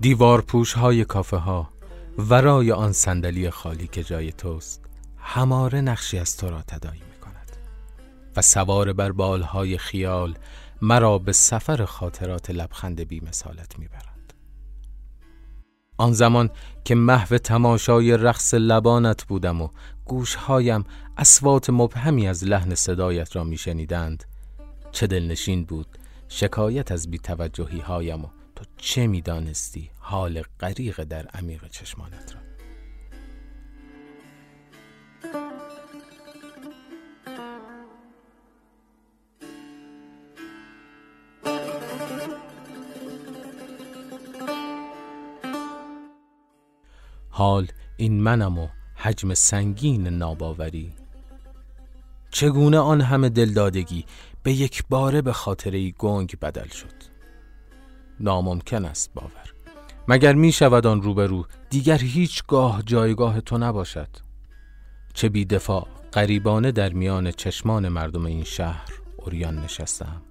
دیوار پوش های کافه ها ورای آن صندلی خالی که جای توست هماره نقشی از تو را تدایی می کند و سوار بر بالهای خیال مرا به سفر خاطرات لبخند بی مثالت می برد. آن زمان که محو تماشای رقص لبانت بودم و گوشهایم اسوات مبهمی از لحن صدایت را میشنیدند چه دلنشین بود شکایت از بیتوجهی هایم و تو چه می‌دانستی حال غریق در عمیق چشمانت را؟ حال این منم و حجم سنگین ناباوری. چگونه آن همه دلدادگی به یک باره به خاطره گنگ بدل شد؟ ناممکن است باور. مگر می شود آن روبرو دیگر هیچگاه جایگاه تو نباشد؟ چه بی دفاع قریبانه در میان چشمان مردم این شهر اوریان نشستم.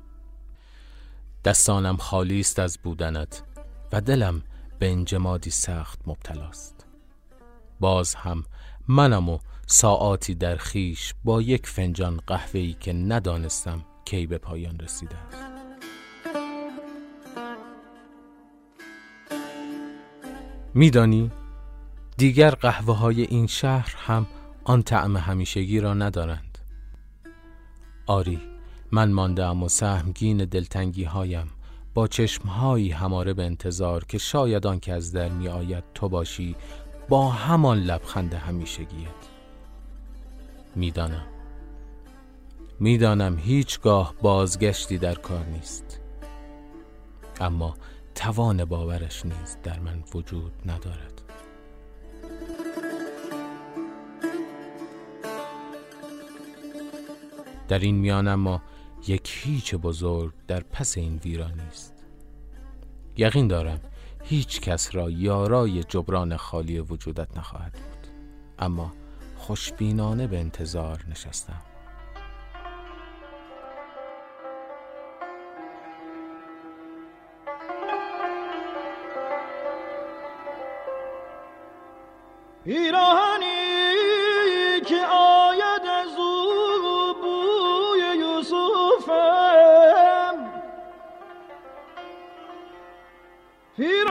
دستانم خالی است از بودنت و دلم به انجمادی سخت مبتلاست. باز هم منم و ساعاتی در خیش با یک فنجان قهوه‌ای که ندانستم کی به پایان رسیده است. میدانی؟ دیگر قهوه های این شهر هم آن طعم همیشگی را ندارند. آری من ماندم و سهمگین دلتنگی هایم با چشمهایی هماره به انتظار که شاید آن که از در می آید تو باشی با همان لبخند همیشگیت. می‌دانم. می‌دانم هیچگاه بازگشتی در کار نیست. اما توان باورش نیز در من وجود ندارد. در این میان ما یک هیچ بزرگ در پس این ویرانی است یقین دارم هیچ کس را یارای جبران خالی وجودت نخواهد بود. اما خوشبینانه به انتظار نشستم. İrani